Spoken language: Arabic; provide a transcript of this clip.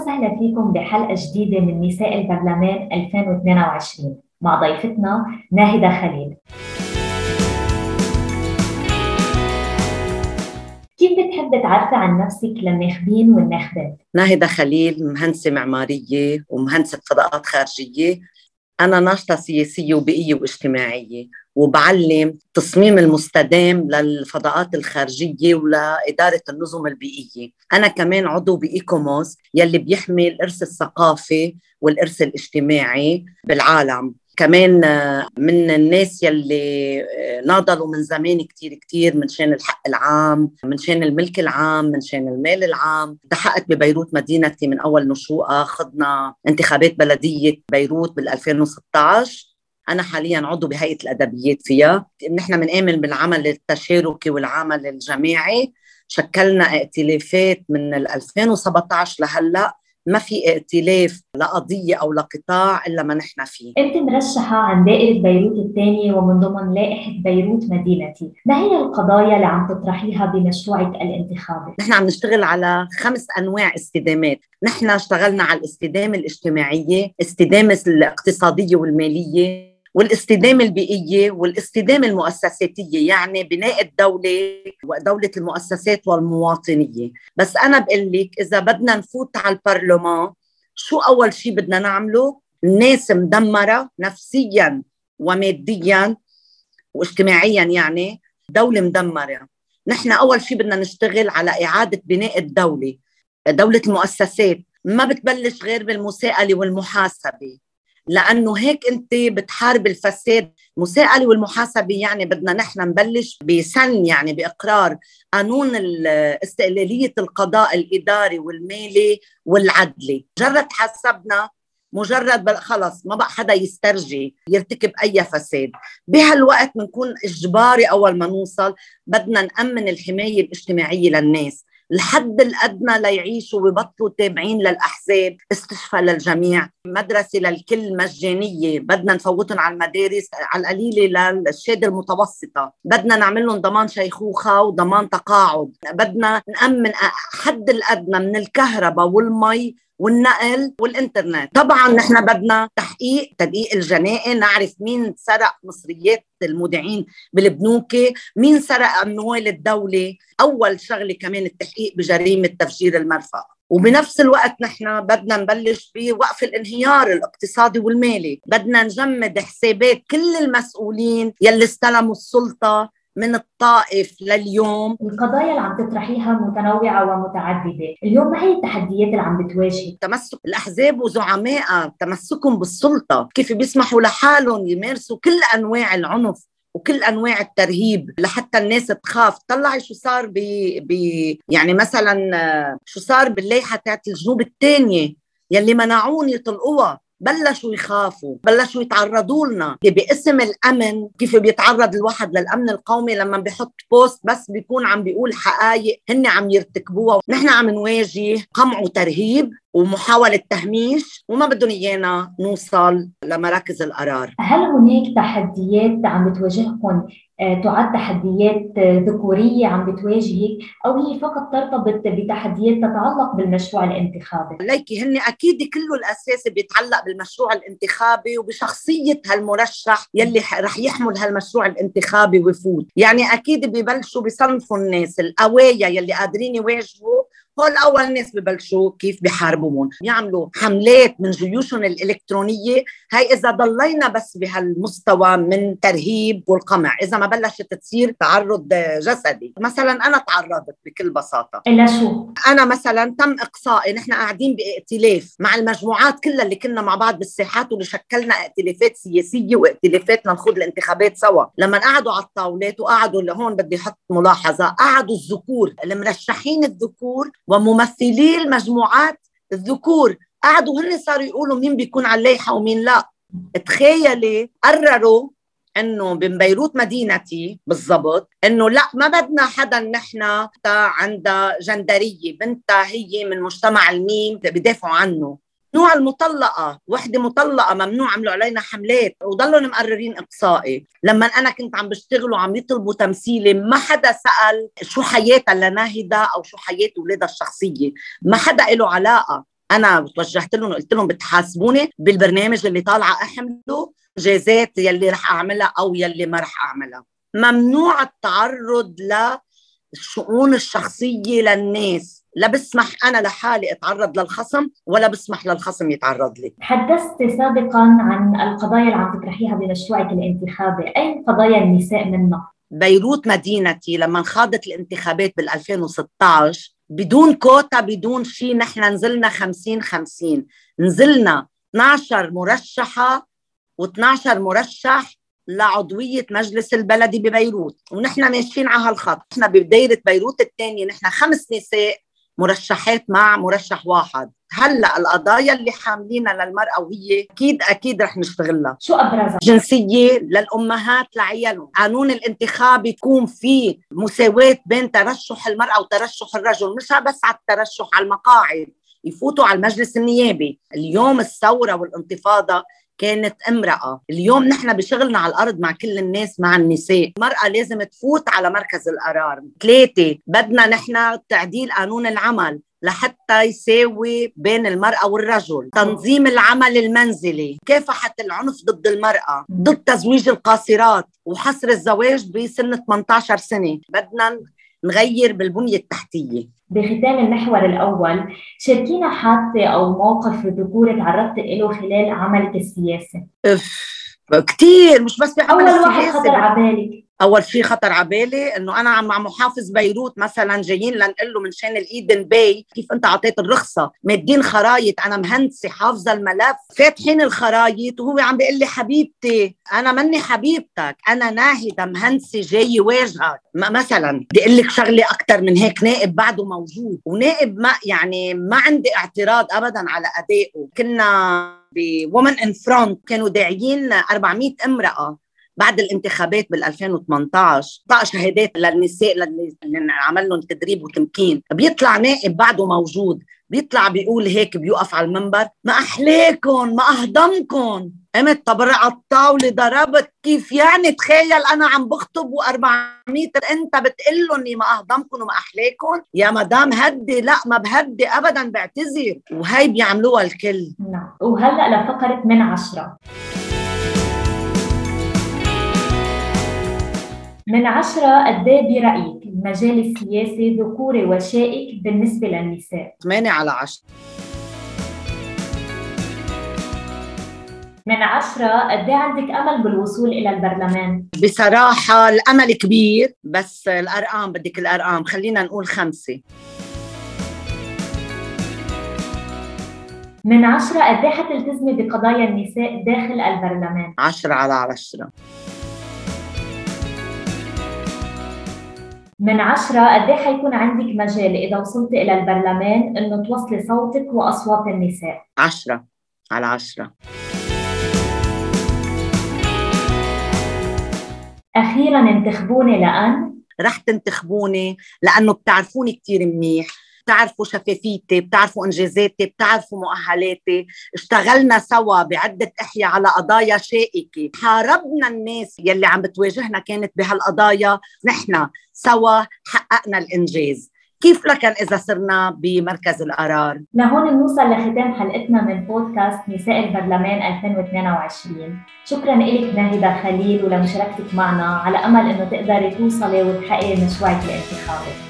وسهلا فيكم بحلقة جديدة من نساء البرلمان 2022 مع ضيفتنا ناهدة خليل. كيف بتحب تعرفي عن نفسك للناخبين والناخبات؟ ناهدة خليل مهندسة معمارية ومهندسة فضاءات خارجية. أنا ناشطة سياسية وبيئية واجتماعية. وبعلم تصميم المستدام للفضاءات الخارجية ولإدارة النظم البيئية، أنا كمان عضو بإيكوموس يلي بيحمي الإرث الثقافي والإرث الاجتماعي بالعالم، كمان آه، من الناس يلي آه، ناضلوا من زمان كتير كتير من شان الحق العام من شان الملك العام من شان المال العام. دحقت ببيروت مدينتي من أول نشوءها. خضنا انتخابات بلدية بيروت بال2016. أنا حاليا عضو بهيئة الأدبيات فيها. نحن بنآمن بالعمل التشاركي والعمل الجماعي. شكلنا ائتلافات من 2017 لهلأ. ما في ائتلاف لقضية أو لقطاع إلا ما نحن فيه. أنت مرشحة عن دائرة بيروت الثانية ومن ضمن لائحة بيروت مدينتي. ما هي القضايا اللي عم تطرحيها بمشروعك الانتخابي؟ نحن عم نشتغل على خمس أنواع استدامات. نحن اشتغلنا على الاستدامة الاجتماعية استدامة الاقتصادية والمالية والاستدامة البيئية والاستدامة المؤسساتية يعني بناء الدولة ودولة المؤسسات والمواطنية. بس أنا بقول لك إذا بدنا نفوت على البرلمان شو أول شيء بدنا نعمله؟ الناس مدمرة نفسيا وماديا واجتماعيا يعني دولة مدمرة. نحن أول شيء بدنا نشتغل على إعادة بناء الدولة دولة المؤسسات. ما بتبلش غير بالمساءلة والمحاسبة. لأنه هيك أنت بتحارب الفساد. المساءله والمحاسبة يعني بدنا نحن نبلش بسن يعني بإقرار قانون استقلالية القضاء الإداري والمالي والعدلي. مجرد حسبنا مجرد خلص ما بقى حدا يسترجي يرتكب أي فساد. بهالوقت بنكون إجباري أول ما نوصل بدنا نأمن الحماية الاجتماعية للناس. الحد الأدنى ليعيشوا ويبطلوا تابعين للأحزاب استشفاء للجميع مدرسة للكل مجانيه بدنا نفوتهم على المدارس على القليلة للشهادة المتوسطة بدنا نعمل لهم ضمان شيخوخة وضمان تقاعد بدنا نأمن حد الأدنى من الكهرباء والمي والنقل والإنترنت. طبعا نحن بدنا تحقيق تدقيق الجنائي نعرف مين سرق مصريات المودعين بالبنوك مين سرق أموال الدولة. أول شغلة كمان التحقيق بجريمة تفجير المرفأ. وبنفس الوقت نحن بدنا نبلش بوقف الانهيار الاقتصادي والمالي. بدنا نجمد حسابات كل المسؤولين يلي استلموا السلطة من الطائف لليوم. القضايا اللي عم تطرحيها متنوعة ومتعددة. اليوم ما هي التحديات اللي عم بتواجهك؟ تمسك الأحزاب وزعمائها تمسكهم بالسلطة. كيف بيسمحوا لحالهم يمارسوا كل أنواع العنف وكل أنواع الترهيب لحتى الناس تخاف؟ طلعي شو صار ب ب يعني مثلا شو صار باللائحة تاعت الجنوب الثانية؟ يلي منعون يطلقوها بلشوا يخافوا بلشوا يتعرضوا لنا. باسم الأمن كيف بيتعرض الواحد للأمن القومي؟ لما بيحط بوست بس بيكون عم بيقول حقائق هن عم يرتكبوها. نحن عم نواجه قمع وترهيب ومحاولة تهميش وما بدهم إيانا نوصل لمراكز القرار. هل هناك تحديات عم بتواجهكم تعد تحديات آه، ذكورية عم بتواجهك أو هي فقط ترتبط بتحديات تتعلق بالمشروع الانتخابي؟ ليكي هن أكيد كله الأساسي بيتعلق بالمشروع الانتخابي وبشخصية هالمرشح يلي رح يحمل هالمشروع الانتخابي ويفوت يعني أكيد ببلشوا بصنفوا الناس القوايا يلي قادرين يواجهوا هول أول ناس ببلشوا كيف بحاربوهم بيعملوا حملات من جيوشهم الإلكترونية. هاي إذا ضلينا بس بهالمستوى من ترهيب والقمع إذا ما بلشت تصير تعرض جسدي. مثلا أنا تعرضت بكل بساطة. إلا شو؟ أنا مثلا تم إقصائي نحن قاعدين بإئتلاف مع المجموعات كلها اللي كنا مع بعض بالساحات واللي شكلنا إئتلافات سياسية وإئتلافات لنخوض الانتخابات سوا. لما قعدوا على الطاولات وقعدوا اللي هون بدي أحط ملاحظة قعدوا الذكور المرشحين الذكور وممثلي المجموعات الذكور. قعدوا هن صاروا يقولوا مين بيكون على الليحه ومين لا. تخيلي قرروا إنه من بيروت مدينتي بالضبط إنه لا ما بدنا حدا نحن عندها جندرية بنتها هي من مجتمع الميم بدافعوا عنه. نوع المطلقة. وحدة مطلقة ممنوع عملوا علينا حملات. وضلوا مقررين إقصائي. لما أنا كنت عم بشتغل وعم يطلبوا تمثيلي ما حدا سأل شو حياتها لناهدة أو شو حياة أولادها الشخصية. ما حدا له علاقة. أنا توجهت لهم وقلت لهم بتحاسبوني بالبرنامج اللي طالعة أحمله جازات يلي رح أعملها أو يلي ما رح أعملها. ممنوع التعرض للشؤون الشخصية للناس. لا بسمح أنا لحالي أتعرض للخصم ولا بسمح للخصم يتعرض لي. تحدثت سابقا عن القضايا اللي عم تطرحيها بمشروعك الانتخابي. أي قضايا النساء منها؟ بيروت مدينتي لما خاضت الانتخابات بال 2016 بدون كوتا بدون شيء نحن نزلنا 50 50 نزلنا 12 مرشحة و12 مرشح لعضوية مجلس البلدي ببيروت. ونحن ماشيين على هالخط. نحن بدايرة بيروت الثانية. نحن خمس نساء مرشحات مع مرشح واحد. هلأ القضايا اللي حاملينها للمرأة وهي أكيد أكيد رح نشتغلها. شو أبرزها؟ جنسية للأمهات لعيالهم. قانون الانتخاب يكون فيه مساواة بين ترشح المرأة وترشح الرجل. مش بس على الترشح على المقاعد. يفوتوا على المجلس النيابي. اليوم الثورة والانتفاضة كانت امرأة. اليوم نحن بشغلنا على الأرض مع كل الناس مع النساء. المرأة لازم تفوت على مركز القرار ثلاثة بدنا نحن تعديل قانون العمل لحتى يساوي بين المرأة والرجل. تنظيم العمل المنزلي. مكافحة العنف ضد المرأة. ضد تزويج القاصرات. وحصر الزواج بسن 18 سنة. بدنا نغير بالبنية التحتية. بختام المحور الأول شاركينا حادثة أو موقف ذكوري تعرضت له خلال عملك السياسي. كثير مش بس بعمل أول واحد خطر على بالك أول شيء خطر على بالي إنه أنا مع محافظ بيروت مثلا جايين لنقول له من شان ال Eden Bay كيف أنت أعطيت الرخصة؟ مادين خرايط أنا مهندسة حافظة الملف. فاتحين الخرايط وهو عم بيقول لي حبيبتي أنا مني حبيبتك أنا ناهدة مهندسة جاي واجهك. مثلا بدي أقول لك شغلة أكثر من هيك نائب بعده موجود. ونائب ما يعني ما عندي اعتراض ابدا على أدائه. كنا ب Women in Front كانوا داعيين 400 امرأة بعد الانتخابات بال 2018 طاق شهادات للنساء اللي عمل لهم تدريب وتمكين. بيطلع نائب بعده موجود. بيطلع بيقول هيك بيوقف على المنبر ما احلاكم ما اهضمكم قمت تبرع على الطاولة ضربت كيف يعني؟ تخيل أنا عم بخطب و400 أنت بتقول لهم ما اهضمكم وما احلاكم يا مدام هدي لا ما بهدي ابدا بعتذر. وهي بيعملوها الكل. نعم. وهلأ لفقرة من عشرة. من عشرة قد إيه برأيك المجال السياسي ذكوري وشائك بالنسبة للنساء؟ 8 على 10 من عشرة قد إيه عندك أمل بالوصول إلى البرلمان؟ بصراحة الأمل كبير بس الأرقام بدك الأرقام خلينا نقول خمسة من عشرة قد إيه حتلتزمي بقضايا النساء داخل البرلمان؟ عشرة على عشرة من عشرة قد إيه حيكون عندك مجال إذا وصلت إلى البرلمان إنه توصلي صوتك وأصوات النساء؟ عشرة على عشرة أخيرا انتخبوني لأن؟ رح تنتخبوني لأنه بتعرفوني كتير منيح بتعرفوا شفافيتي بتعرفوا انجازاتي بتعرفوا مؤهلاتي. اشتغلنا سوا بعدة إحياء على قضايا شائكة. حاربنا الناس يلي عم بتواجهنا كانت بهالقضايا. نحن سوا حققنا الإنجاز. كيف لكن إذا صرنا بمركز القرار؟ لهون بنوصل لختام حلقتنا من بودكاست نساء البرلمان 2022 شكرا لك ناهدة خليل ولمشاركتك معنا على أمل إنه تقدري توصلي وتحققي مشروعك الانتخابي.